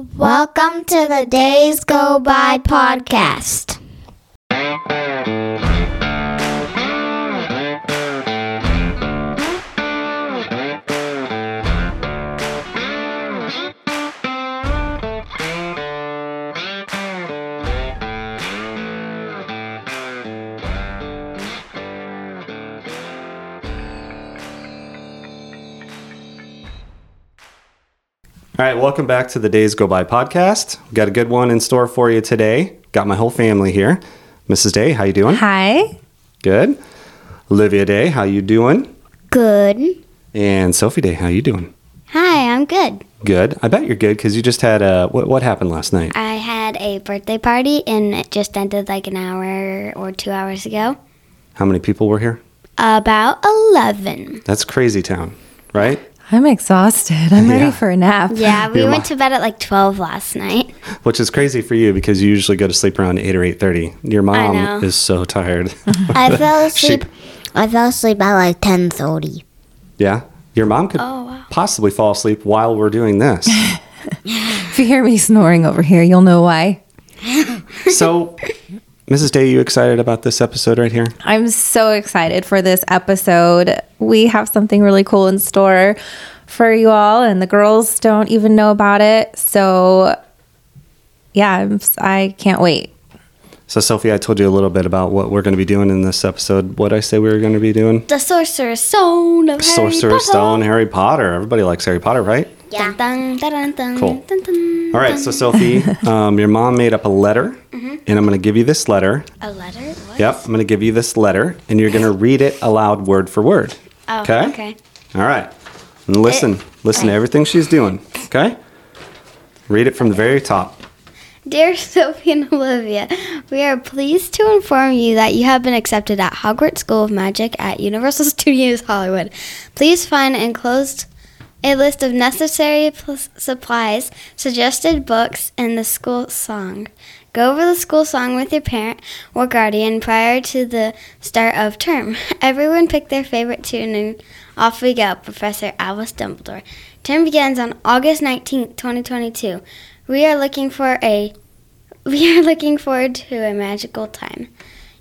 Welcome to the Days Go By podcast. All right, welcome back to the Days Go By podcast. We've got a good one in store for you today. Got my whole family here. Mrs. Day, how you doing? Hi. Good. Olivia Day, how you doing? Good. And Sophie Day, how you doing? Hi, I'm good. Good. I bet you're good because you just had a what? What happened last night? I had a birthday party and it just ended like an hour or two hours ago. How many people were here? About 11. That's crazy town, right? I'm exhausted. I'm Yeah. ready for a nap. Yeah, we Your went mo- to bed at like 12 last night. Which is crazy for you because you usually go to sleep around eight or eight thirty. Your mom is so tired. I fell Sheep. asleep. I fell asleep at like ten thirty. yeah, your mom could Oh, wow. possibly fall asleep while we're doing this. If you hear me snoring over here, you'll know why. so, Mrs. Day, you excited about this episode right here? I'm so excited for this episode. We have something really cool in store for you all, and the girls don't even know about it. So, yeah, I'm, s- I can't wait. So, Sophie, I told you a little bit about what we're going to be doing in this episode. What I say we were going to be doing? The Sorcerer's Stone of Harry Sorcerer's Potter. Stone, Harry Potter. Everybody likes Harry Potter, right? Yeah. Dun, dun, dun, dun, Cool. dun, dun. All right, so Sophie, um, your mom made up a letter, and I'm going to give you this letter. A letter? What? Yep, I'm going to give you this letter, and you're going to read it aloud word for word. Oh, Okay? okay. All right. And listen, eh, listen to everything she's doing. Okay? Read it from the very top. Dear Sophie and Olivia, we are pleased to inform you that you have been accepted at Hogwarts School of Magic at Universal Studios Hollywood. Please find enclosed a list of necessary pl- supplies, suggested books, and the school song. Go over the school song with your parent or guardian prior to the start of term. Everyone pick their favorite tune and off we go, Professor Albus Dumbledore. Term begins on August 19th, 2022. We are looking for a we are looking forward to a magical time.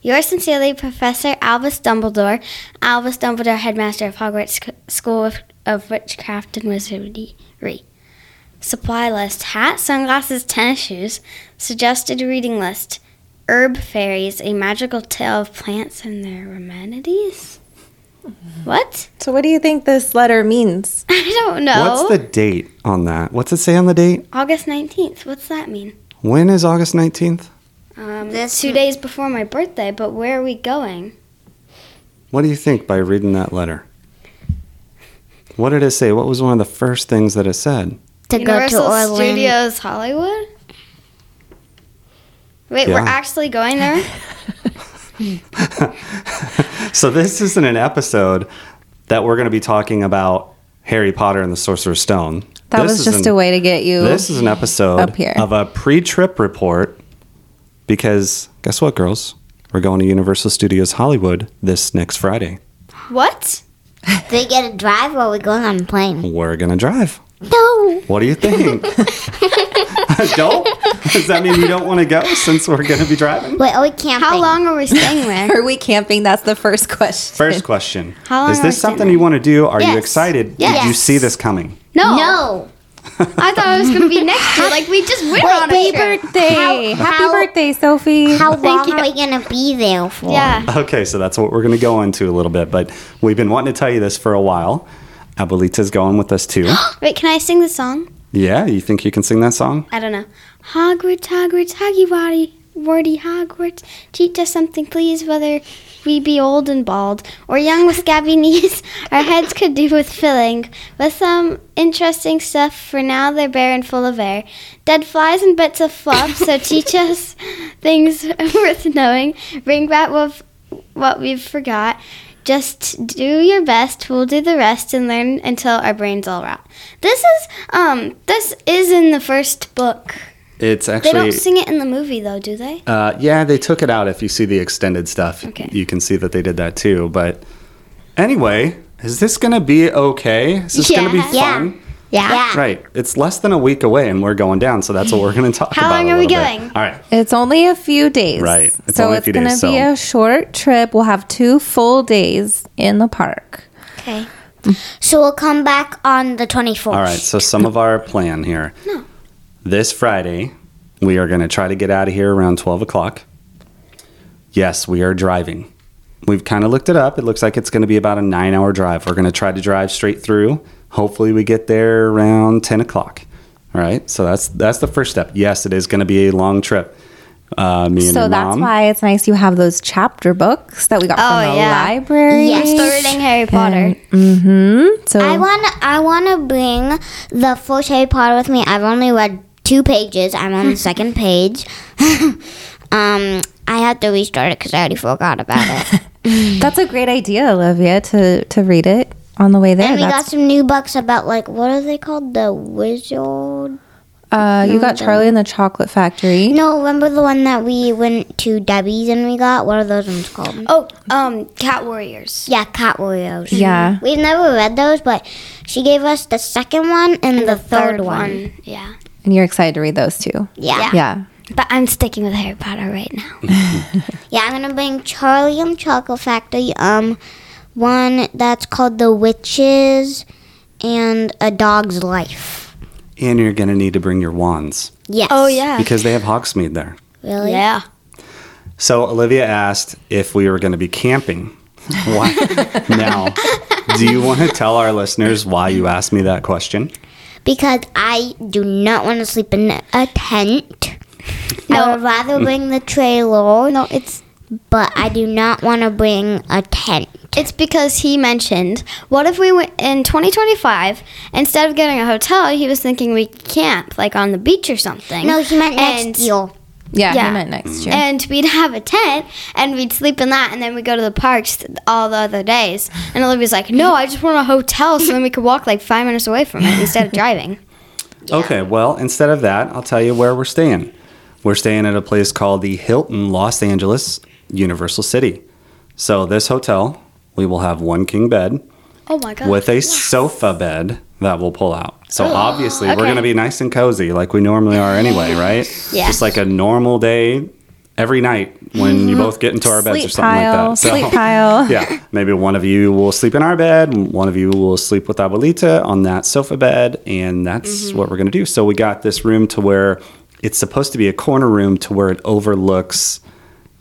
Yours sincerely, Professor Albus Dumbledore, Albus Dumbledore, Headmaster of Hogwarts Sc- School of, of Witchcraft and Wizardry. Supply list hat, sunglasses, tennis shoes. Suggested reading list Herb Fairies, a magical tale of plants and their remedies. What? So, what do you think this letter means? I don't know. What's the date on that? What's it say on the date? August 19th. What's that mean? When is August 19th? Um, This- two days before my birthday, but where are we going? What do you think by reading that letter? What did it say? What was one of the first things that it said? To Universal go to Orlando. Studios Hollywood? Wait, we're actually going there? So this isn't an episode that we're going to be talking about Harry Potter and the Sorcerer's Stone. That This was just an- a way to get you. This is an episode Up here. of a pre-trip report because guess what, girls? We're going to Universal Studios Hollywood this next Friday. what? They get to drive while we're going on a plane. We're gonna drive. No. What do you think? don't? Does that mean you don't want to go since we're gonna be driving? Wait, are we camping? How long are we staying there? Are we camping? That's the first question. First question: How long Is are we this something you want to do? Are you Yes. excited? Did you see this coming? No. No. I thought it was going to be next year. Like, we just went on a Happy birthday! How- Happy how- birthday, Sophie! How long are we gonna be there for? Yeah. Okay, so that's what we're gonna go into a little bit, but we've been wanting to tell you this for a while. Abuelita's going with us too. Wait, can I sing the song? yeah, you think you can sing that song? I don't know. Hogwarts, Hogwarts, Hoggy Waddy, Wardy Hogwarts. Teach us something, please, whether we be old and bald or young with scabby knees. Our heads could do with filling with some interesting stuff. For now, they're bare and full of air. Dead flies and bits of fluff. So teach us things worth knowing. Bring back what what we've forgot. Just do your best. We'll do the rest and learn until our brains all rot. This is um this is in the first book. It's actually They don't sing it in the movie though, do they? Uh, yeah, they took it out. If you see the extended stuff, Okay. you can see that they did that too. But anyway, is this gonna be okay? Is this gonna be fun? Yeah. Yeah. Right. It's less than a week away and we're going down, so that's what we're going to talk How about. long are we little bit. going? All right. It's only a few days. Right. It's so only it's going to days, be a short trip. We'll have two full days in the park. Okay. So we'll come back on the 24th. All right. So some of our plan here. No. This Friday, we are going to try to get out of here around 12 o'clock. Yes, we are driving. We've kind of looked it up. It looks like it's going to be about a nine hour drive. We're going to try to drive straight through. Hopefully, we get there around 10 o'clock. All right. So that's that's the first step. Yes, it is going to be a long trip. Uh, me and So that's mom. why it's nice you have those chapter books that we got Oh, from the yeah. library. Yes. Still reading Harry Potter. Mm-hmm. So I want to I want to bring the first Harry Potter with me. I've only read two pages. I'm on the second page. um, I had to restart it because I already forgot about it. that's a great idea, Olivia, to to read it on the way there. and we got some new books about like what are they called? The Wizard. uh, you got Charlie and the Chocolate Factory. No, remember the one that we went to Debbie's and we got? What are those ones called? Oh, um, Cat Warriors. Yeah, Cat Warriors. Yeah. We've never read those, but she gave us the second one and, the, third, one. Yeah. And you're excited to read those too. Yeah. Yeah. But I'm sticking with Harry Potter right now. Yeah, I'm gonna bring Charlie and Chocolate Factory. Um, one that's called The Witches and A Dog's Life. and you're going to need to bring your wands Yes. Oh, yeah. because they have Hogsmeade there. Really? Yeah. So Olivia asked if we were going to be camping. Why? now, do you want to tell our listeners why you asked me that question? Because I do not want to sleep in a tent. No. I would rather bring the trailer. No, it's But I do not want to bring a tent. It's because he mentioned what if we went in 2025 instead of getting a hotel, he was thinking we could camp like on the beach or something. No, he meant next year. Yeah, Yeah. he meant next year. And we'd have a tent and we'd sleep in that and then we'd go to the parks all the other days. And Olivia's like, No, I just want a hotel so then we could walk like five minutes away from it instead of driving. Okay, well, instead of that, I'll tell you where we're staying. We're staying at a place called the Hilton Los Angeles Universal City. So, this hotel, we will have one king bed Oh my god. with a sofa bed that will pull out. So, obviously, we're going to be nice and cozy like we normally are anyway, right? Yeah. Just like a normal day every night when you both get into our beds or something pile, like that. sleep pile. yeah, maybe one of you will sleep in our bed, one of you will sleep with Abuelita on that sofa bed, and that's Mm-hmm. what we're gonna do. So we got this room to where it's supposed to be a corner room to where it overlooks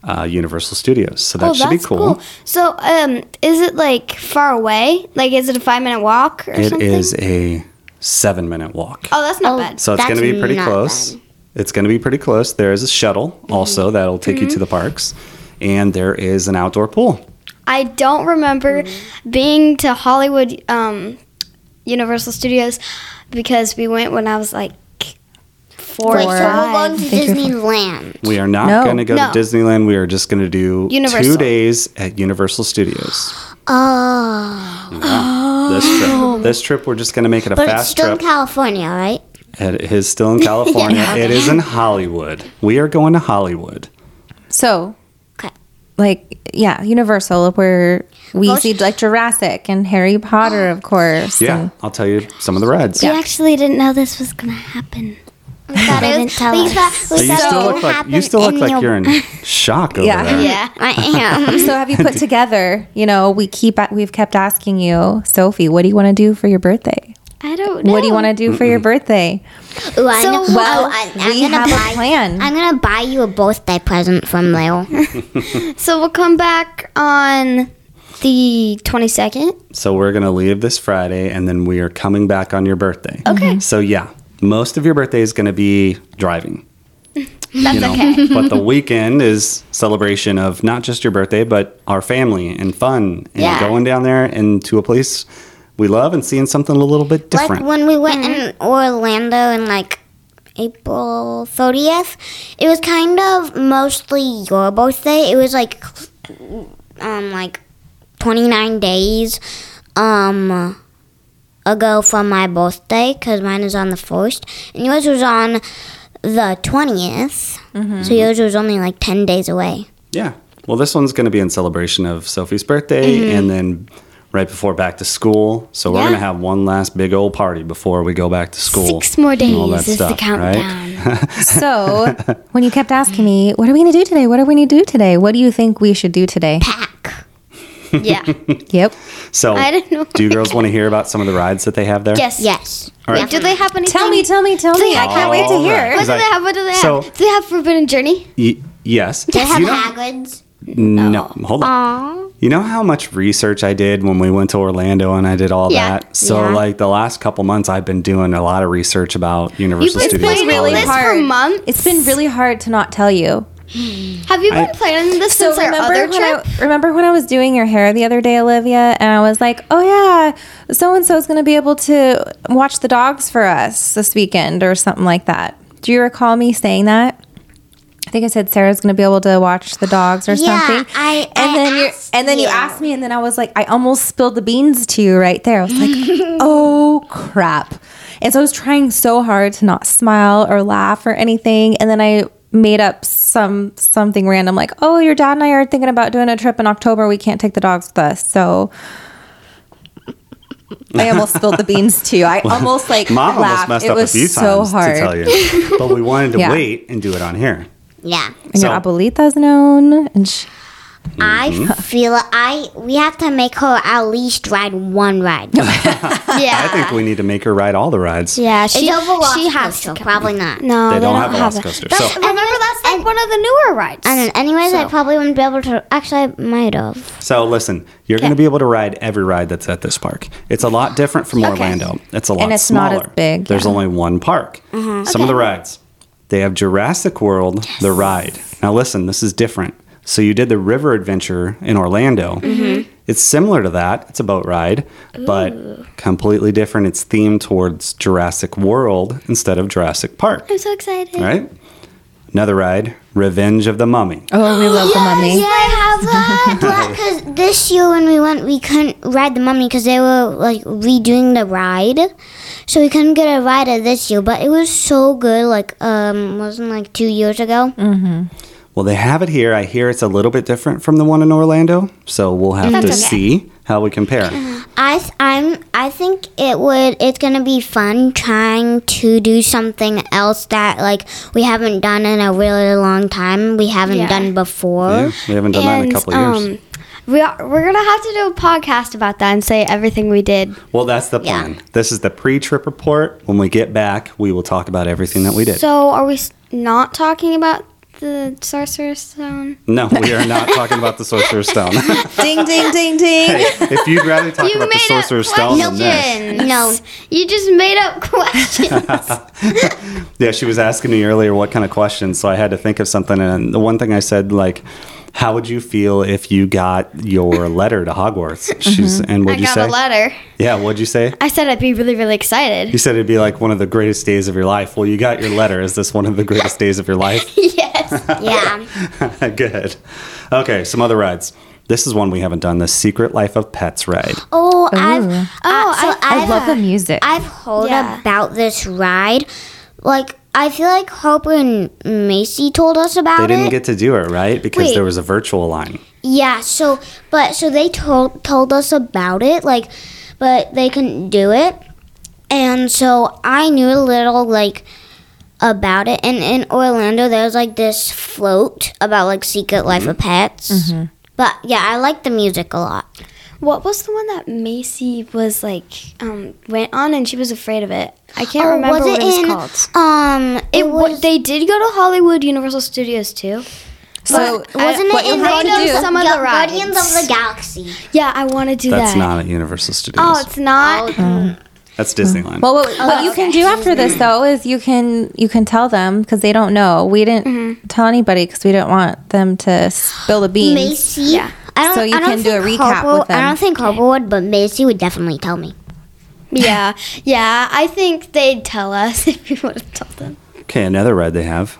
uh, Universal Studios. So that oh, should be that's cool. So, um, is it like far away? Like, is it a five minute walk or It something? is a seven minute walk. Oh, that's not Oh. bad. So it's going to be pretty close. bad. It's going to be pretty close. There is a shuttle Mm-hmm. also that'll take you to the parks, and there is an outdoor pool. I don't remember Mm-hmm. being to Hollywood um, Universal Studios because we went when I was like four Wait, or so we're going to think you're Disneyland. We are not No. going to go No. to Disneyland. We are just going to do Universal. two days at Universal Studios. Oh. Yeah. This trip, oh. this trip, we're just going to make it a But it's fast still trip. in California, right? it is still in California. It is in Hollywood. We are going to Hollywood. So, Okay. like, yeah, Universal, where we Most- see like Jurassic and Harry Potter, of course. Yeah, and- I'll tell you some of the rides. We actually didn't know this was gonna happen. We thought They it didn't tell we us. thought, we So you still look like you still look like you're in shock over Yeah. there. Yeah. I am. so have you put together? You know, we keep we've kept asking you, Sophie, what do you want to do for your birthday? I don't know. What do you want to do for your birthday? Ooh, I So, know. well, oh, I, I'm we gonna have a buy, plan. I'm gonna buy you a birthday present from Leo. So we'll come back on the twenty second. So we're gonna leave this Friday, and then we are coming back on your birthday. Okay. So yeah, most of your birthday is gonna be driving. That's you know, okay. but the weekend is celebration of not just your birthday, but our family and fun and Yeah. going down there and to a place we love and seeing something a little bit different. Like when we went in Orlando in like April 30th, it was kind of mostly your birthday. It was like um like 29 days um ago from my birthday cuz mine is on the 1st and yours was on the 20th. So yours was only like 10 days away. yeah. Well, this one's going to be in celebration of Sophie's birthday, Mm-hmm. and then right before back to school. So we're Yeah. gonna have one last big old party before we go back to school. Six more and all that days is the countdown. Right? So, when you kept asking me, what are we going to do today? What are we going to do today? What do you think we should do today? Pack. Yeah. Yep. So I don't know. do you girls want to hear about some of the rides that they have there? yes. Yes. All right. Wait, do they have anything? Tell me, tell me, tell me. I can't wait to All hear. right. What do Because they have? What do they have? So- do they have Forbidden Journey? Y- yes. Do they have you know, Hagrid's. no, oh. hold on. You know how much research I did when we went to Orlando and I did all Yeah. that? So, Yeah. like, the last couple months, I've been doing a lot of research about Universal been Studios. planning really this Hollywood. for hard. months? It's been really hard to not tell you. Have you been I- planning this So since our remember other when trip? I remember when I was doing your hair the other day, Olivia, and I was like, "Oh yeah, so and so is going to be able to watch the dogs for us this weekend or something like that." Do you recall me saying that? I think I said Sarah's going to be able to watch the dogs or Yeah, something. I- and I then you asked and then you you. asked me, and then I was like, I almost spilled the beans to you right there. I was like, "Oh crap!" And so I was trying so hard to not smile or laugh or anything, and then I made up some something random like, "Oh, your dad and I are thinking about doing a trip in October. We can't take the dogs with us." So I almost spilled the beans too. I almost like Mom almost laughed. messed it up a was few so times hard. to tell you, but we wanted to Yeah. wait and do it on here. Yeah. And So- your abuelita's known, and sh- I mm-hmm. feel I we have to make her at least ride one ride. Yeah. I think we need to make her ride all the rides. Yeah, It's she, over she has to. to come. probably not. No, They they, don't don't, have have, a it. Velocicoaster, That's- so- remember, that's like one of the newer rides. And anyways, I probably wouldn't be able to. Actually, I might have. So listen, you're going to be able to ride every ride that's at this park. It's a lot different from Okay. Orlando. It's a lot and it's not smaller. as big, There's yeah. only one park. Mm-hmm. Some of the rides. They have Jurassic World, the ride. Now listen, this is different. So you did the River Adventure in Orlando. It's similar to that. It's a boat ride, but completely different. It's themed towards Jurassic World instead of Jurassic Park. I'm so excited. Right? Another ride, Revenge of the Mummy. oh, we love the mummy. Yeah, I have that. Because this year when we went, we couldn't ride the mummy because they were like redoing the ride, so we couldn't get a ride at this year. But it was so good. Like um, wasn't like two years ago. Well, they have it here. I hear it's a little bit different from the one in Orlando, so we'll have That's to okay. see how we compare. I th- I'm I think it would it's gonna be fun trying to do something else that like we haven't done in a really long time. We haven't Yeah. done before. Yeah, we haven't done that in a couple of years. um, we are, we're gonna have to do a podcast about that and say everything we did. Well, that's the Yeah. plan. This is the pre-trip report. When we get back, we will talk about everything that we did. So, are we not talking about the Sorcerer's Stone? no, we are not talking about the Sorcerer's Stone. ding, ding, ding, ding. if you'd rather talk about the Sorcerer's Stone than this. No. you just made up questions. Yeah, she was asking me earlier what kind of questions, so I had to think of something. And the one thing I said, like, how would you feel if you got your letter to Hogwarts? She's and I what'd you say? I got a letter. Yeah, what'd you say? I said I'd be really, really excited. You said it'd be like one of the greatest days of your life. Well, you got your letter. Is this one of the greatest days of your life? yes. Yeah. Good. Okay, some other rides. This is one we haven't done. The Secret Life of Pets ride. Oh, I've Ooh. uh, Oh, so I- I I've, love the music. I've heard Yeah. about this ride. Like I feel like Harper and Macy told us about it. They didn't it. get to do it, right? Because Wait. there was a virtual line. Yeah, so but so they told told us about it, like, but they couldn't do it, and so I knew a little like about it. And in Orlando, there's like this float about like Secret Life mm-hmm. of Pets. Mm-hmm. But yeah, I like the music a lot. What was the one that Macy was like um went on and she was afraid of it? I can't Oh, remember was what it it was in, called. Um, it, It was. was, they did go to Hollywood Universal Studios too. So wasn't what it in have Guardians, do- some of the Gu- Guardians of the Galaxy? Yeah, I want to do that. That's not at Universal Studios. oh, it's not. That's Disneyland. Well, what, what you can do after this though is you can you can tell them because they don't know. We didn't tell anybody because we didn't want them to spill the beans. Macy. Yeah. I don't, So you I don't can do a think recap Harper, with them. I don't think Harper would, but Macy would definitely tell me. yeah, yeah. I think they'd tell us if we would have told them. okay, another ride they have,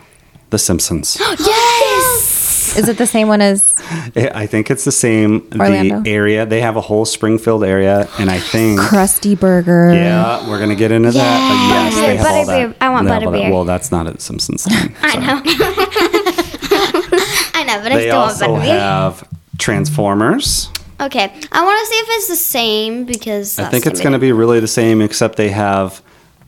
The Simpsons. Yes. Is it the same one as? I I think it's the same. Orlando. The area they have a whole Springfield area, and I think Krusty Burger. yeah, we're gonna get into that. But yes, they have all Butterbeer. that. I want They have butterbeer. Well, that's not at Simpsons. Then, I know. I know, but I They still want also butterbeer. have Transformers. Okay, I want to see if it's the same because I think it's going to be really the same, except they have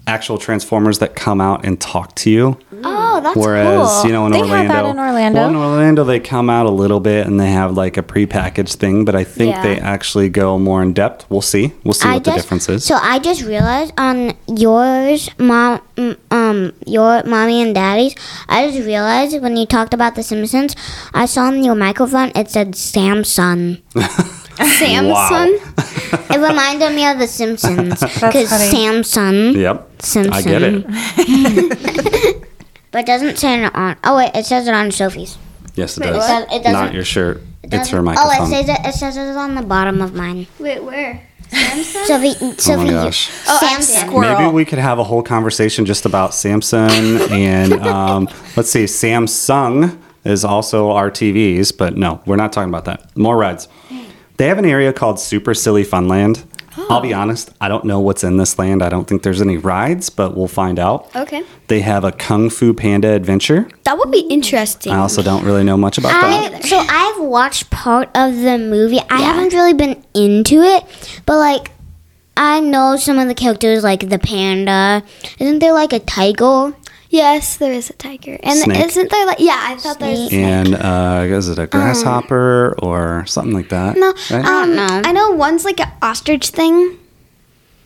actual Transformers that come out and talk to you. Oh, that's Whereas, cool. you know, in They have Orlando, that in Orlando. Well, in Orlando, they come out a little bit and they have like a prepackaged thing, but I think Yeah. they actually go more in depth. We'll see. We'll see what the difference is. So I just realized on yours, mom, um, your mommy and daddy's. I just realized when you talked about The Simpsons, I saw on your microphone it said Samsung. Samsung. it reminded me of The Simpsons because. Samsung. yep. Simpson. I get it. But it doesn't say it on. Oh wait, it says it on Sophie's. Yes, it It does. does- it doesn't- your shirt. It It's her doesn't- microphone. Oh, it says it. It says it on the bottom of mine. Wait, where? Samsung. Sophie, oh Sophie, my gosh. Oh, I see. Samsung. Maybe we could have a whole conversation just about Samsung and um, let's see, Samsung is also our TVs, but no, we're not talking about that. More rides. They have an area called Super Silly Funland. I'll be honest, I don't know what's in this land. I don't think there's any rides, but we'll find out. Okay, They have a Kung Fu Panda adventure. that would be interesting. I also don't really know much about that. So I've watched part of the movie. I haven't really been into it, but like I know some of the characters, like the panda. Isn't there like a tiger? Yes, there is a tiger, and Snake. isn't there like yeah? I thought there was. A snake. And uh, is it a grasshopper or something like that? No, Right? um, know. I know one's like an ostrich thing.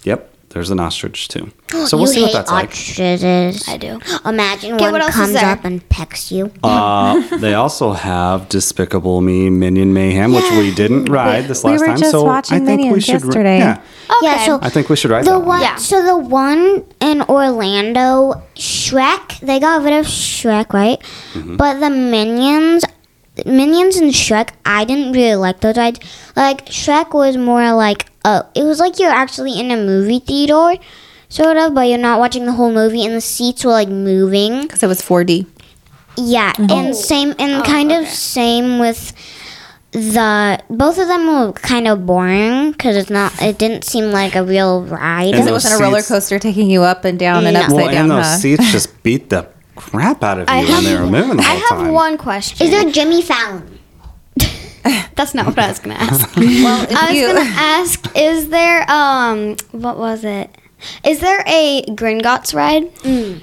Yep, there's an ostrich too. So we'll you see what hate that's like. ostriches. I do. Imagine Okay, one what else is comes there? up and pecks you. Uh, they also have Despicable Me Minion Mayhem, which we didn't ride this we last were time. just so watching I think we Minions should. ri- yesterday. yeah, Okay. Yeah, so I think we should ride the that one. one, Yeah. so the one in Orlando, Shrek, they got rid of Shrek, right? Mm-hmm. But the Minions, Minions and Shrek, I didn't really like those rides. Like Shrek was more like, uh, it was like you're actually in a movie theater, sort of, but you're not watching the whole movie, and the seats were like moving. because it was 4D. Yeah, and same, and kind of same with the both of them were kind of boring because it's not. It didn't seem like a real ride. And Because it wasn't a roller coaster taking you up and down and No. upside Well, down. and those huh? seats just beat the crap out of you I when have, they were moving the I have time. one question. Is there Jimmy Fallon? That's not what I was gonna ask. well, I was you- gonna ask: Is there um, what was it? Is there a Gringotts ride?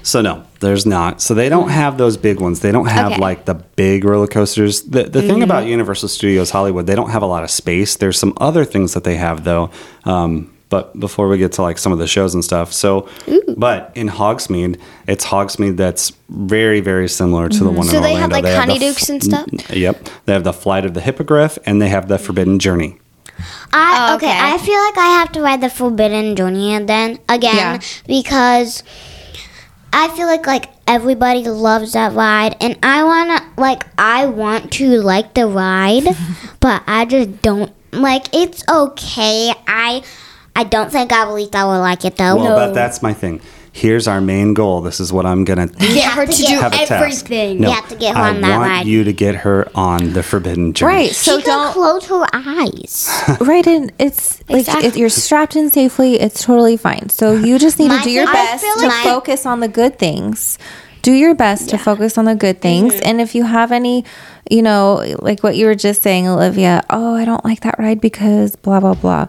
So no, there's not. So they don't have those big ones. They don't have Okay. like the big roller coasters. The the thing about Universal Studios Hollywood, they don't have a lot of space. There's some other things that they have though. Um, but before we get to like some of the shows and stuff, so Ooh. but in Hogsmeade, it's Hogsmeade that's very very similar to the mm-hmm. one So in they have, Orlando. like, the honeydukes and stuff? Yep, they have the Flight of the Hippogriff and they have the Forbidden Journey. I Oh, okay. okay. I feel like I have to ride the Forbidden Journey and then again Yeah. because I feel like like everybody loves that ride, and I wanna like I want to like the ride, but I just don't like. It's okay. I I don't think I believe I will like it though. Well, but that's my thing. Here's our main goal. This is what I'm gonna Get her to to do have a task. everything. No, You have to get her I on that want ride. you to get her on the Forbidden Journey. Right. So she can don't close her eyes. right in it's like Exactly. if you're strapped in safely, it's totally fine. So you just need My to do your thing- I best feel to like- focus on the good things. Do your best to focus on the good things. Mm-hmm. And if you have any, you know, like what you were just saying, Olivia, oh, I don't like that ride because blah blah blah.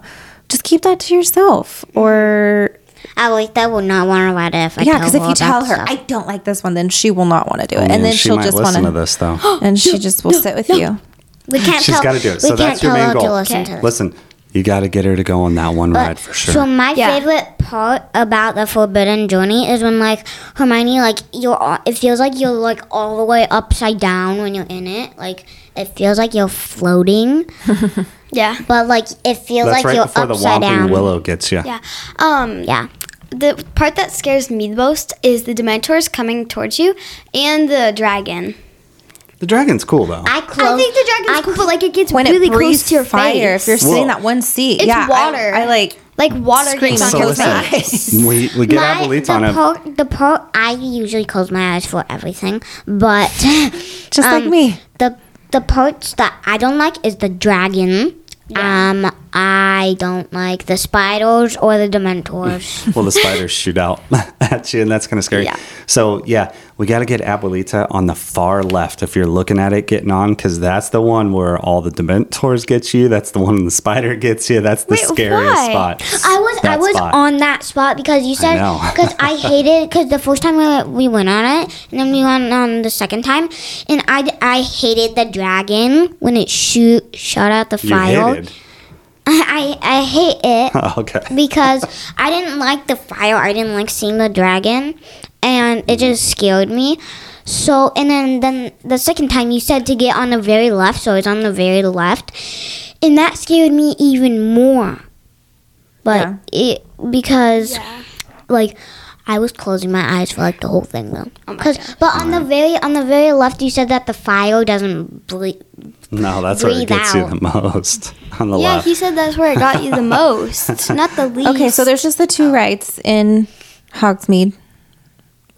Just keep that to yourself. Or Alita will not want to ride it if I yeah, because if you tell her stuff. I don't like this one, then she will not want to do it, Oh, and then she she'll just want listen to this though. and she just will sit with you. we can't She's tell, got to do it. So can't that's your main goal. to listen Okay. to this. Listen, you got to get her to go on that one But- ride for sure. So my Yeah. favorite part about the Forbidden Journey is when like Hermione like you're all- it feels like you're like all the way upside down when you're in it. Like it feels like you're floating, Yeah. but like it feels That's like right you're before the upside Whomping down. Willow gets you. Yeah. Um, Yeah. the part that scares me the most is the Dementors coming towards you and the dragon. The dragon's cool though. I close. I think the dragon's I cool, but like it gets When really it close to your fire, face. if you're sitting Whoa. that one seat, It's yeah, water. I, like like water Scream gets on so your listen. face. we we get my, Abuelita the on it. part, the part I usually close my eyes for everything, but just like um, me. the the parts that I don't like is the dragon. Um, I don't like the spiders or the Dementors. well, the spiders shoot out at you, and that's kind of scary. Yeah. So, yeah, we got to get Abuelita on the far left if you're looking at it getting on, because that's the one where all the Dementors get you. That's the one the spider gets you. That's the Wait, scariest why? spot. I was I was spot. on that spot because you said because I, hated because the first time we, we went on it and then we went on the second time and I, I hated the dragon when it shoot shot out the You fire. Hated. I, I I hate it okay. because I didn't like the fire. I didn't like seeing the dragon, and it just mm. scared me. So and then then the second time you said to get on the very left, so it's on the very left, and that scared me even more. But Yeah. it because like I was closing my eyes for like the whole thing though. Oh my 'Cause- God. but on the very on the very left, you said that the fire doesn't ble- No, that's where it Breathe gets you out. the most on the Yeah, left. he said that's where it got you the most, not the least. Okay, so there's just the two oh. rights in Hogsmeade.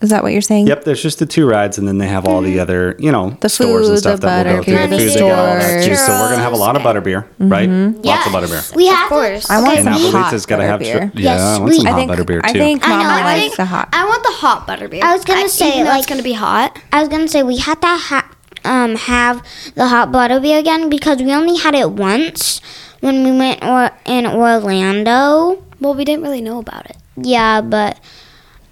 Is that what you're saying? Yep, there's just the two rides, and then they have all the other, you know, The stores and stuff the that we'll go through. butterbeer, The the food, they got all that stores. too. So we're gonna have a lot of butterbeer, right? Lots of butterbeer. We Of have course. I want Okay, some hot Abuelita's gotta have. butterbeer. yeah, Yes, I want some we- I hot think butterbeer I too. think I know, Mama I likes think- the hot. I want the hot butterbeer. I was gonna say, even though it's like- gonna be hot. I was gonna say we had to ha- um, have the hot butterbeer again because we only had it once when we went or- in Orlando. Well, we didn't really know about it. Yeah, but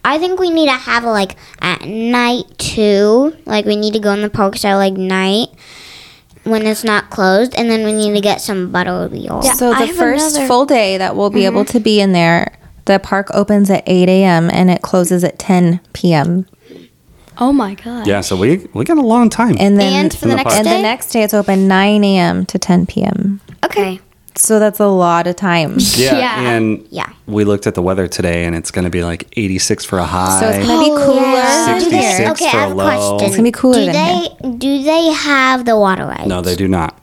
I think we need to have it like at night too. Like we need to go in the parks at like night when it's not closed, and then we need to get some butterbeer. Yeah. So the first another- full day that we'll be mm-hmm. able to be in there, the park opens at 8 a.m. and it closes at 10 p.m. Oh my god. Yeah, so we we got a long time. And then And for the the next park. and the next day it's open 9 a.m. to 10 p.m. okay. So that's a lot of time. yeah, yeah. and Yeah. we looked at the weather today, and it's gonna be like 86 for a high. So it's gonna be oh, cooler yeah. in Do they- here. 66 okay, for I a have a low. question. It's gonna be cooler Do than they do they have the water rides? No, they do not.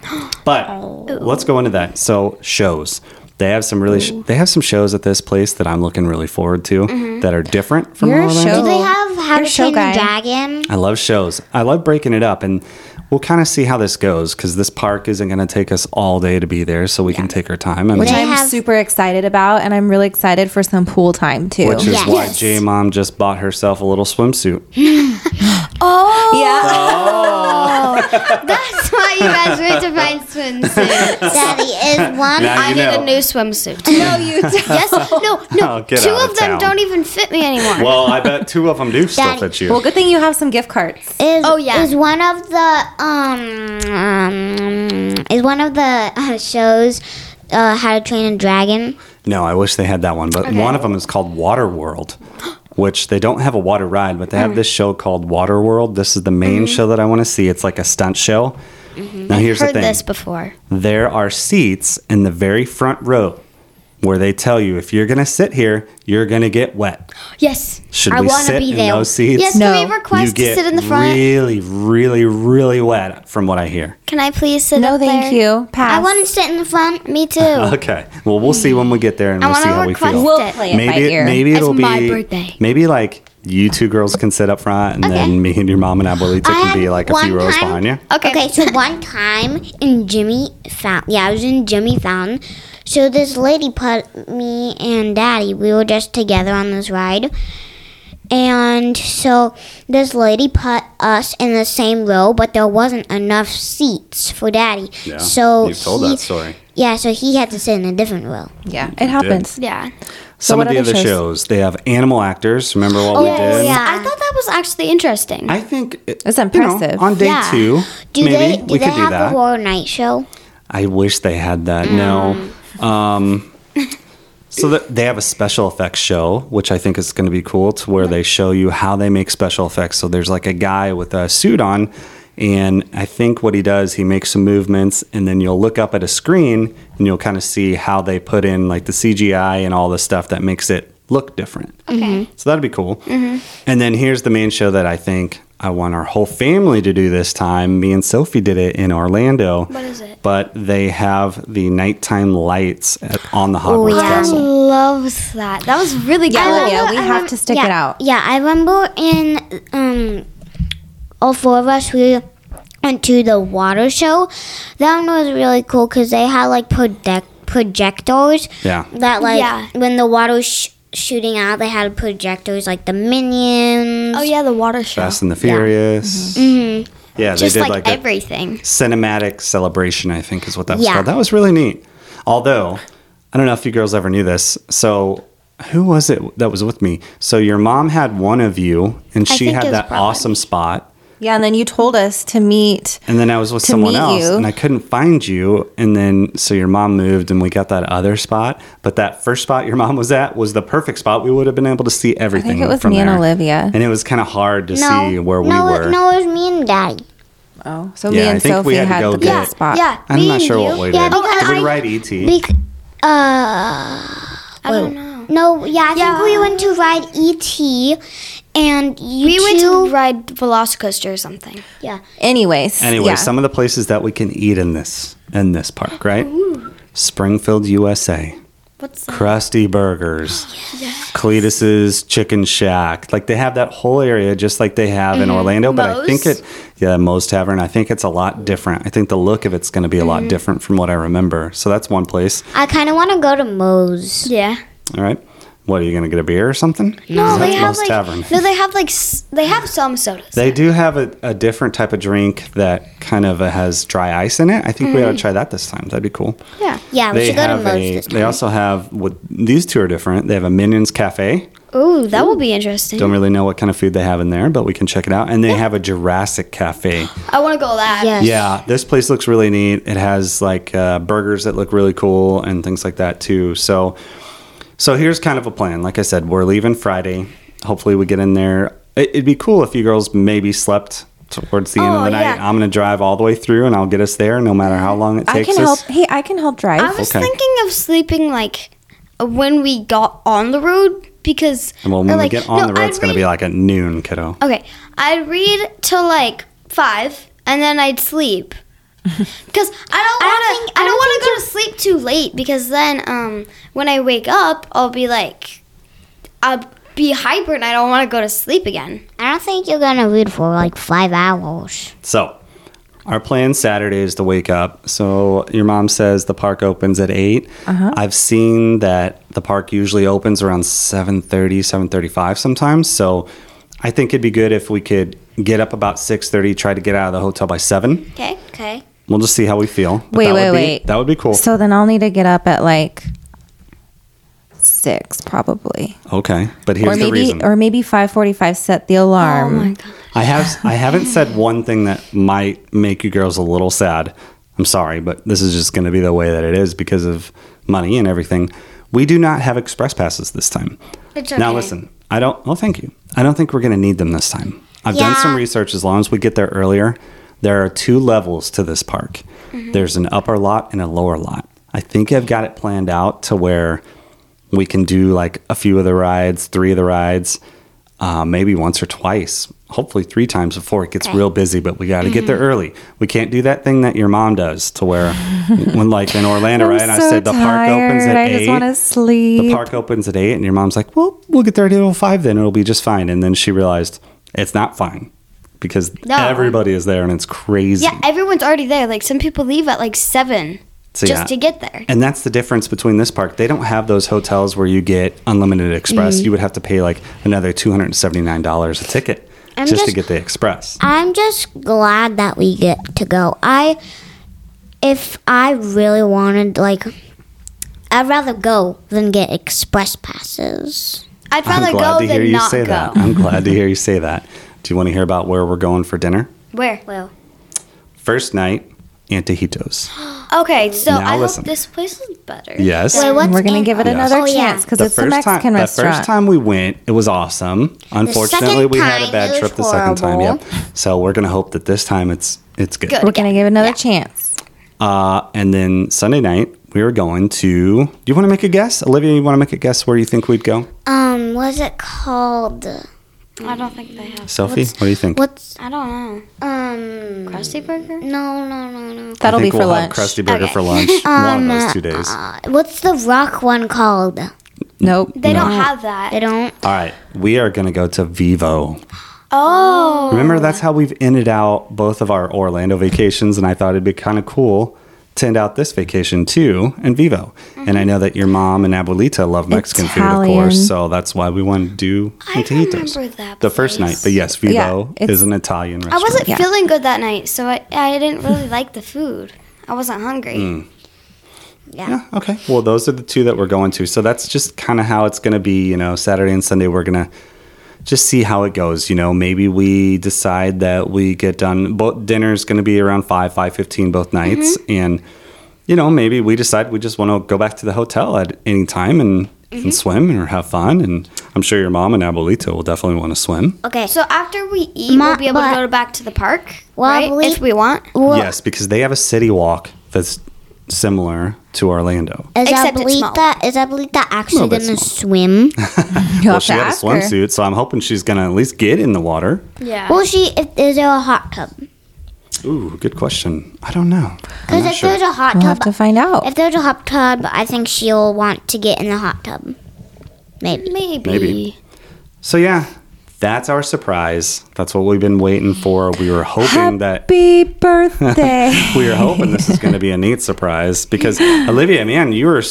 But oh. let's go into that. So shows. They have some really. Sh- they have some shows at this place that I'm looking really forward to mm-hmm. that are different from You're a Orlando. show- Do they have How You're to a Train guy. Dragon? I love shows. I love breaking it up, and we'll kind of see how this goes because this park isn't going to take us all day to be there, so we can take our time. And Which I'm have- super excited about, and I'm really excited for some pool time too. which is Yes. why J Mom just bought herself a little swimsuit. Oh, yeah. that's why you guys went to find swimsuits. Daddy is one. Now I you need know. a new swimsuit. no, you don't. yes, no, no. Oh, get two of of them don't even fit me anymore. Well, I bet two of them do still Daddy. fit you. Well, good thing you have some gift cards. Is, Oh, yeah. is one of the um, um is one of the uh, shows uh, How to Train a Dragon? No, I wish they had that one. But one of them is called Water World, which they don't have a water ride, but they have this show called Water World. This is the main show that I want to see. It's like a stunt show. Now, here's Mm-hmm. Heard the thing this before. there are seats in the very front row where they tell you if you're going to sit here, you're going to get wet. Yes. Should I we wanna sit be in there. those seats? Yes. No. Can we request you to get sit in the front? really, really, really wet from what I hear. Can I please sit in the front? No, up thank there? you. Pass. I want to sit in the front. Me too. Okay. Well, we'll see when we get there and I we'll see how we request feel. We'll it. play it by maybe ear. maybe It's it'll be my birthday. maybe like you two girls can sit up front and then me and your mom and Abuelita I can be like a few rows time- behind you. Okay. Okay, so one time in Jimmy Fountain, yeah, I was in Jimmy Fountain. So this lady put me and Daddy, we were just together on this ride. And so this lady put us in the same row, but there wasn't enough seats for Daddy. Yeah. so You've told he, that story. Yeah, so he had to sit in a different row. Yeah, it happens. Yeah. Some what of the other other shows? shows? they have animal actors. Remember what we Yes. did? yeah. I thought that was actually interesting. I think it- It's you know, impressive. on day Yeah. two, Do maybe they do we they could do have that. the horror night show? I wish they had that. No. Mm. Um, so that they have a special effects show, which I think is going to be cool, to where they show you how they make special effects. So there's like a guy with a suit on, and I think what he does, he makes some movements, and then you'll look up at a screen and you'll kind of see how they put in like the CGI and all the stuff that makes it look different. okay. So that'd be cool. And then here's the main show that I think I want our whole family to do this time. Me and Sophie did it in Orlando. What is it? But they have the nighttime lights at, on the Hogwarts yeah. I Castle. loves that. That was really good. Yeah, I Olivia, remember- we I have rem- to stick yeah, it out. Yeah, I remember in um, all four of us we went to the water show. That one was really cool because they had like project projectors. Yeah. That like Yeah. when the water was sh- shooting out, they had projectors like the minions. Oh yeah, the water show. Fast and the Furious. Mm-hmm. Yeah, Just they did like, like, a everything. cinematic celebration, I think is what that was Yeah. called. That was really neat. Although, I don't know if you girls ever knew this. So, who was it that was with me? So, your mom had one of you, and I she had that Brian. awesome spot. Yeah, and then you told us to meet. And then I was with someone else, you. and I couldn't find you. And then, so your mom moved, and we got that other spot. But that first spot your mom was at was the perfect spot. We would have been able to see everything. I think it was from me and. Olivia. And it was kind of hard to no, see where no, we were. No, it was me and Daddy. Oh, so Yeah, me I and think Sophie we had had, to go the get- good spot. Yeah, I'm me not and sure you. what we Yeah, did. because did we I- ride E ET? Bec- uh, I don't know. no, yeah, I Yeah. think we went to ride ET, and you We went to ride Velocicoaster or something. yeah. Anyways, Anyway, yeah. some of the places that we can eat in this in this park, right? Springfield, USA. What's that? Krusty Burgers, oh, yes. Cletus's Chicken Shack. Like they have that whole area just like they have in mm-hmm. Orlando, but I think it, yeah, Moe's Tavern. I think it's a lot different. I think the look of it's going to be a lot mm-hmm. different from what I remember. So that's one place. I kind of want to go to Moe's. Yeah. All right. What are you going to get a beer or something? No, they That's have Moe's like Tavern. no, they have like they have some sodas. They do have a, a different type of drink that kind of uh, has dry ice in it. I think we ought to try that this time. That'd be cool. yeah. Yeah, we They should go to have Moe's a. this time. They also have what these two are different. They have a Minions Cafe. Ooh, that will be interesting. Don't really know what kind of food they have in there, but we can check it out. And they have a Jurassic Cafe. I want to go that. Yes. Yeah, this place looks really neat. It has like uh, burgers that look really cool and things like that too. So, so here's kind of a plan. Like I said, we're leaving Friday. Hopefully, we get in there. It, it'd be cool if you girls maybe slept towards the end of Oh, the night. yeah. I'm gonna drive all the way through, and I'll get us there, no matter how long it takes I takes can help. Hey, I can help drive. I was Okay. thinking of sleeping like when we got on the road because Well, or, when we get on no, the road, I'd it's gonna be like at noon, kiddo. Okay, I'd read till like five, and then I'd sleep. Because I don't want to. I I don't don't want to go to sleep too late. Because then, um, when I wake up, I'll be like, I'll be hyper, and I don't want to go to sleep again. I don't think you're gonna read for like five hours. So, our plan Saturday is to wake up. So, your mom says the park opens at 8. Uh-huh. I've seen that the park usually opens around 7:30, 7:35 sometimes. So, I think it'd be good if we could get up about 6:30, try to get out of the hotel by 7. Okay. Okay. We'll just see how we feel. But Wait, that wait, would be- wait. That would be cool. So then I'll need to get up at like six, probably, okay. But here's or the maybe, reason. or maybe five forty-five. Set the alarm. Oh my god. I have I haven't said one thing that might make you girls a little sad. I'm sorry, but this is just going to be the way that it is because of money and everything. We do not have express passes this time. It's Now listen, I don't. Oh, thank you. I don't think we're going to need them this time. I've done some research. As long as we get there earlier, there are two levels to this park. There's an upper lot and a lower lot. I think I've got it planned out to where we can do like a few of the rides, three of the rides, uh, maybe once or twice, hopefully three times before it gets real busy. But we got to get there early. We can't do that thing that your mom does to where when like in Orlando, right? I said the park opens at I eight. just want to sleep. The park opens at eight, and your mom's like, "Well, we'll get there at eight o five. Then it'll be just fine." And then she realized it's not fine because No. everybody is there, and it's crazy. Yeah, everyone's already there. Like some people leave at like seven So, just yeah. to get there. And that's the difference between this park. They don't have those hotels where you get unlimited express. Mm-hmm. You would have to pay like another two hundred and seventy nine dollars a ticket I'm just, to get the express. I'm just glad that we get to go. I, if I really wanted, like, I'd rather go than get express passes. I'd I'm rather glad go to hear than you not say go. that. I'm glad to hear you say that. Do you want to hear about where we're going for dinner? Where? Well, First night, Antojitos. Okay, so Now I listen. hope this place is better. Yes. Wait, what's We're gonna in- give it Yes. another Oh, yeah. chance because it's the Mexican time, restaurant. The first time we went, it was awesome. Unfortunately, second we had a time, bad it trip was the second time. horrible. Yep. So we're gonna hope that this time it's it's good. Good. We're gonna give it another chance. Uh, and then Sunday night we were going to. Do you want to make a guess, Olivia? You want to make a guess where you think we'd go? um, what's it called? I don't think they have. Sophie, what do you think? What's I don't know. um? Krusty Burger? No, no, no, no. That'll I be for we'll lunch. Have Krusty Burger Okay. for lunch. one of those two days. Uh, what's the rock one called? Nope. They No. don't have that. They don't. All right, we are gonna go to Vivo. Oh. Remember, that's how we've ended out both of our Orlando vacations, and I thought it'd be kind of cool to end out this vacation too in Vivo. And I know that your mom and Abuelita love Mexican food, of course. So that's why we want to do I remember that The first night. But yes, Vivo it's- is an Italian restaurant. I wasn't Yeah. feeling good that night, so I, I didn't really like the food. I wasn't hungry. Mm. Yeah. Yeah, okay. Well, those are the two that we're going to. So that's just kind of how it's going to be. You know, Saturday and Sunday, we're going to just see how it goes. You know, maybe we decide that we get done. Both dinner's going to be around five, five fifteen both nights, mm-hmm. and you know, maybe we decide we just want to go back to the hotel at any time and, and mm-hmm. swim or have fun. And I'm sure your mom and Abuelita will definitely want to swim. Okay. So after we eat, Ma- we'll be able to but- go back to the park, Well, right? believe- if we want. well, yes, because they have a city walk that's similar to Orlando. is Except it's small. Abuelita, is Abuelita actually gonna small. swim? Well, she to got a ask her. swimsuit, so I'm hoping she's going to at least get in the water. Yeah. Will she? If, is there a hot tub? Ooh, good question. I don't know. Because if sure. there's a hot We'll tub, have to find out. if there's a hot tub, I think she'll want to get in the hot tub. Maybe. Maybe. Maybe. So yeah, that's our surprise. That's what we've been waiting for. We were hoping that Happy birthday. we were hoping this is going to be a neat surprise because Olivia, man, you were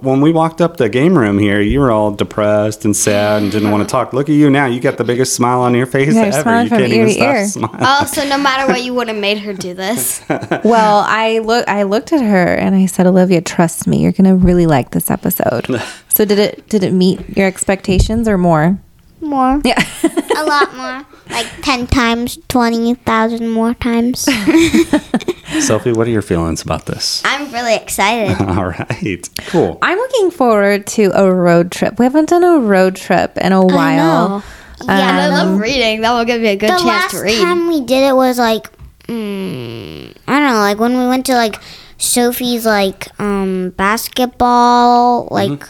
when we walked up the game room here, you were all depressed and sad and didn't want to talk. Look at you now; you got the biggest smile on your face Yeah, you're ever. smiling You from can't ear even to stop ear. smiling. Oh, so no matter what, you would have made her do this. well, I look I looked at her and I said, Olivia, trust me, you're gonna really like this episode. so did it did it meet your expectations or more? More. Yeah. a lot more. Like 10 times, 20,000 more times. Sophie, what are your feelings about this? I'm really excited. All right, cool. I'm looking forward to a road trip. We haven't done a road trip in a while. and I love reading. That will give me a good the chance to read. Last time we did it was like, mm, I don't know, like when we went to like Sophie's like um basketball, like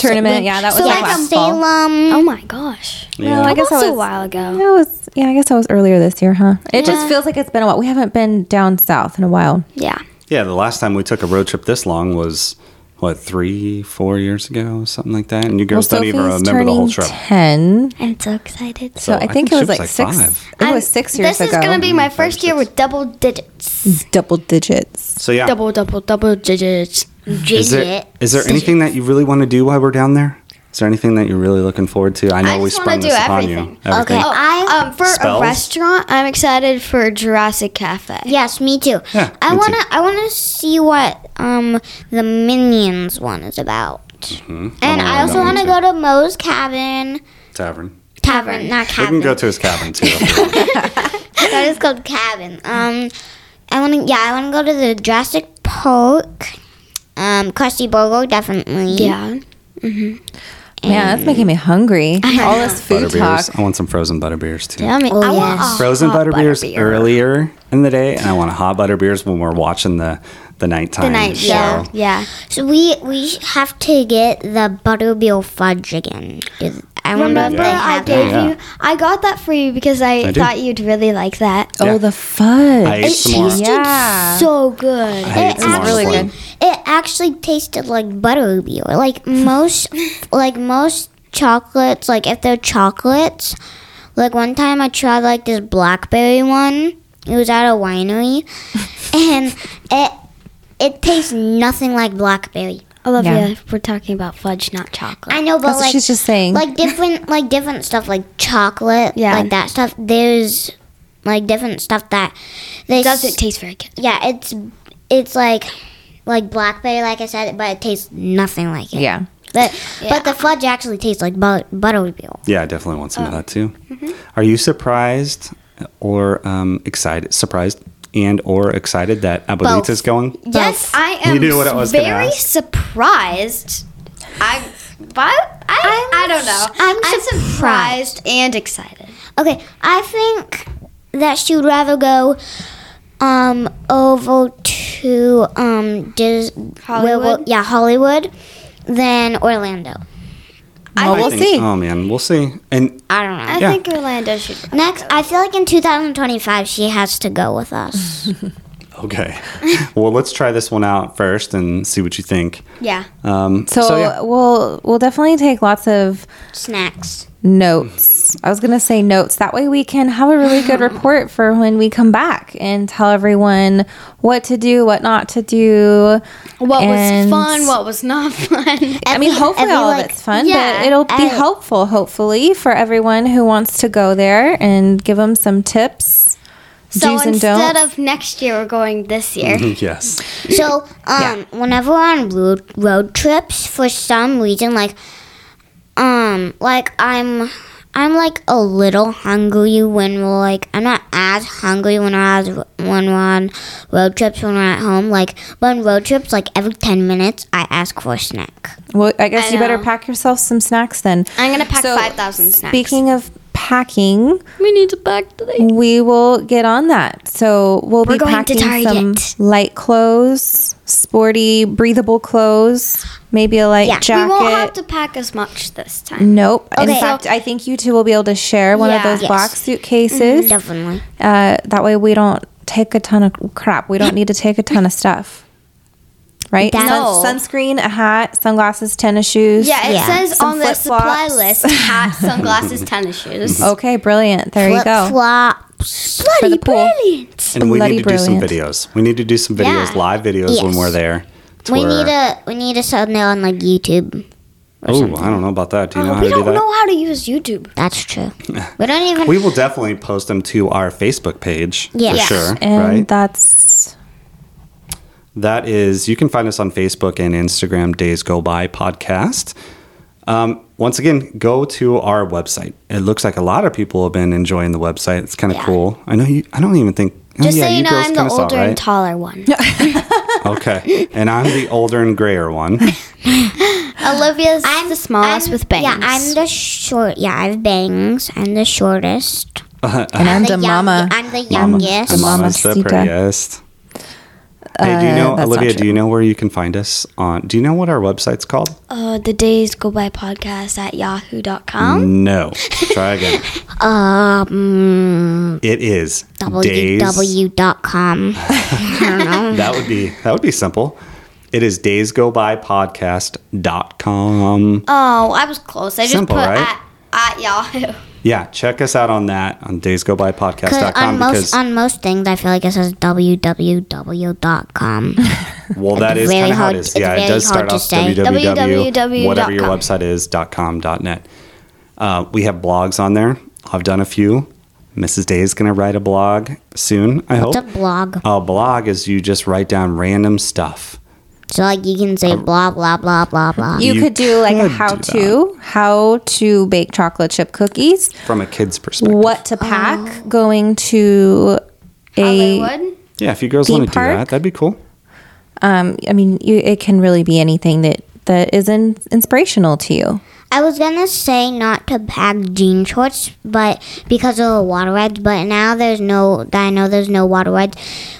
Tournament, yeah, that was so like like last fall. Salem. oh my gosh. Yeah. I guess that was a while ago. That was yeah, I guess that was earlier this year, huh? It just feels like it's been a while. We haven't been down south in a while. Yeah. Yeah, the last time we took a road trip this long was what three, four years ago, something like that. And you girls don't even remember the whole trip. ten. I'm so excited. So, I, I think, think it was was like, like six. five. It I'm- was six years This ago. is going to be my Five first year with double digits. double digits. So yeah, Double, double, double digits. Is there is there anything that you really want to do while we're down there? Is there anything that you're really looking forward to? I know I we just sprung this do upon everything. you. Everything. Okay. I- um, for Spells? a restaurant, I'm excited for Jurassic Cafe. Yes, me too. Yeah, I me wanna too. I wanna see what um the Minions one is about. Mhm. And wanna I also want to go to Moe's cabin. tavern. Tavern, not cabin. We can go to his cabin too. if you want. that is called cabin. Um, I want to. Yeah, I want to go to the Jurassic Park. Um, Krusty Burger, definitely. Yeah. Mm-hmm. Yeah, that's making me hungry. All this food talk. Butterbeers. I want some frozen butterbeers too. Yummy. Oh, I want yes. a Frozen hot butterbeers butterbeer. earlier in the day, and I want a hot butterbeers when we're watching the the nighttime The night show. show. Yeah. So we we have to get the Butterbeer fudge again. I wonder Remember, they I gave Yeah. you. I got that for you because I, I thought you'd really like that. Oh, the fudge. I ate some more. Yeah. So good. I ate It some really actually, good. It actually tasted like butterbeer. Like most, like most chocolates. Like if they're chocolates, like one time I tried like this blackberry one. It was at a winery, and it it tastes nothing like blackberry. Olivia, Yeah. we're talking about fudge, not chocolate. I know, but That's what like she's just saying. like different like different stuff like chocolate, Yeah. like that stuff. There's like different stuff that they It doesn't taste very good. Yeah, it's it's like like blackberry, like I said, but it tastes nothing like it. yeah. But but the fudge actually tastes like but- butterbeer. Yeah, I definitely want some Oh. of that too. Mm-hmm. Are you surprised or um, excited? Surprised and or excited that Abuelita's going? Yes, I am You knew what I was gonna very ask. surprised. I, but I, I don't know. I'm surprised and excited. Okay, I think that she would rather go um over to um Dis- Hollywood? yeah, Hollywood than Orlando. Well, I we'll think- see. Oh man, we'll see. And I don't know. I Yeah. think Orlando should. Next, I feel like in 2025 she has to go with us. Okay. well, let's try this one out first and see what you think. Yeah. Um, So, yeah. we'll we'll definitely take lots of Snacks. notes. I was gonna say notes. That way we can have a really good report for when we come back and tell everyone what to do, what not to do. What And- was fun? What was not fun? I mean, hopefully every, all of like- it's fun, Yeah, but it'll be I- helpful, hopefully, for everyone who wants to go there and give them some tips, so do's and instead don'ts. of next year, we're going this year. yes. So, um, whenever we're on road road trips, for some reason, like, um, like I'm, I'm like a little hungry when we're like, I'm not as hungry when we're as when we're on road trips when we're at home. Like, but on road trips, like every ten minutes, I ask for a snack. well, I guess I you better pack yourself some snacks then. I'm gonna pack So, 5,000 snacks. Speaking of packing, we need to pack today. we will get on that. So we'll We're be packing some light clothes, sporty, breathable clothes, maybe a light Yeah. Jacket. We won't have to pack as much this time. Nope. In Okay. fact, I think you two will be able to share one of those Yes. box suitcases. Definitely. Uh, that way we don't take a ton of crap. We don't need to take a ton of stuff. Right? That- No. sunscreen, a hat, sunglasses, tennis shoes. Yeah, it Yeah. says Some on the supply flip-flops. list hat, sunglasses, tennis shoes. Okay, brilliant. There you Flip go. flops. For the pool. brilliant. And we Bloody need to do some videos. We need to do some videos, Yeah. live videos when we're there. to We need a we need a thumbnail on like YouTube. Oh, I don't know about that. Do you uh, know Oh, how to do that? We don't know how to use YouTube. That's true. we don't even. We will definitely post them to our Facebook page Yes. for Yes. sure. And right? that's That is, you can find us on Facebook and Instagram, Days Go By Podcast. Um, once again, go to our website. It looks like a lot of people have been enjoying the website. It's kind of Yeah. cool. I know you. I don't even think. oh, Just yeah, so you know, I'm the kinda saw it, older and taller one. Okay, and I'm the older and grayer one. Olivia's I'm, the smallest I'm- with bangs. Yeah, I'm the short. Yeah, I have bangs. I'm the shortest. and I'm the young- mama. I'm the Mama, youngest. and Mama's the prettiest. Hey, do you Uh, know, not Olivia? Do you know where you can find us on? Do you know what our website's called? uh, the days go by podcast at yahoo.com. No. Try again. Um, It is www.com. I don't. That would be that would be simple. It is daysgobypodcast.com. Oh, I was close. I just put right? at, at Yahoo. Yeah, check us out on that on daysgobypodcast.com on most because on most things, I feel like it says www.com. well that is very kind of how hard- it's Yeah, it does start off say. www whatever your website is dot com dot net. Uh, we have blogs on there. I've done a few. Mrs. Day is going to write a blog soon. I hope. It's a blog. A blog is you just write down random stuff. So like you can say blah blah blah blah blah. You, You could do like a could do how to, how to bake chocolate chip cookies, from a kid's perspective. what to pack going to a Hollywood. Yeah, if you girls want to do that, that'd be cool. um I mean you it can really be anything that that is in, inspirational to you. I was gonna say not to pack jean shorts, but because of the water rides. But now there's no. I know there's no water rides.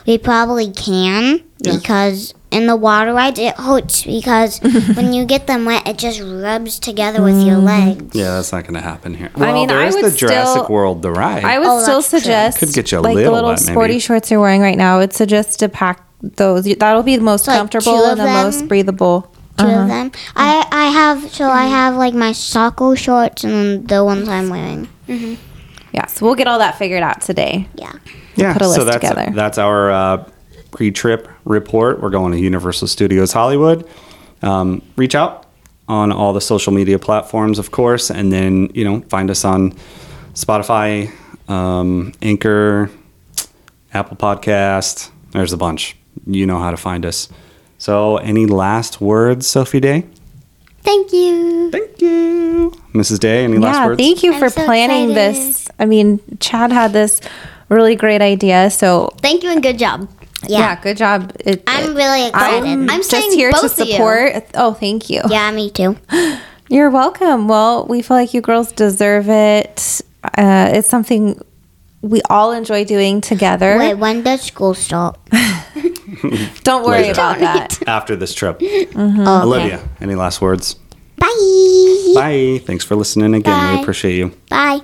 We probably can because in the water rides it hurts because when you get them wet, it just rubs together with your legs. Yeah, that's not going to happen here. Well, I mean, there I would the Jurassic still- World, the ride. I would Oh, still suggest Could get you a like little the little wet, maybe. sporty shorts you're wearing right now. I would suggest to pack those. That'll be the most like, comfortable two of and the them? most breathable. 2 Uh-huh. of them. I I have so I have like my soccer shorts and then the ones I'm wearing. Mhm. Yeah, so we'll get all that figured out today. Yeah. yeah, put a so that's together. that's our uh, pre-trip report. We're going to Universal Studios Hollywood. Um, reach out on all the social media platforms, of course, and then you know find us on Spotify, um, Anchor, Apple Podcast. There's a bunch. You know how to find us. So, any last words, Sophie Day? Thank you. Thank you, Mrs. Day. Any last yeah, words? thank you I'm for so planning excited. this. I mean, Chad had this really great idea. So Thank you and good job. Yeah, Yeah. good job. It, I'm it- really excited. I'm, I'm just saying here to both you. support. Oh, thank you. yeah, me too. You're welcome. Well, we feel like you girls deserve it. Uh, it's something we all enjoy doing together. Wait, when does school start? Don't worry Later. about that. After this trip. Mm-hmm. Oh, okay. Olivia, any last words? Bye. Bye. Thanks for listening again. We appreciate you. Bye.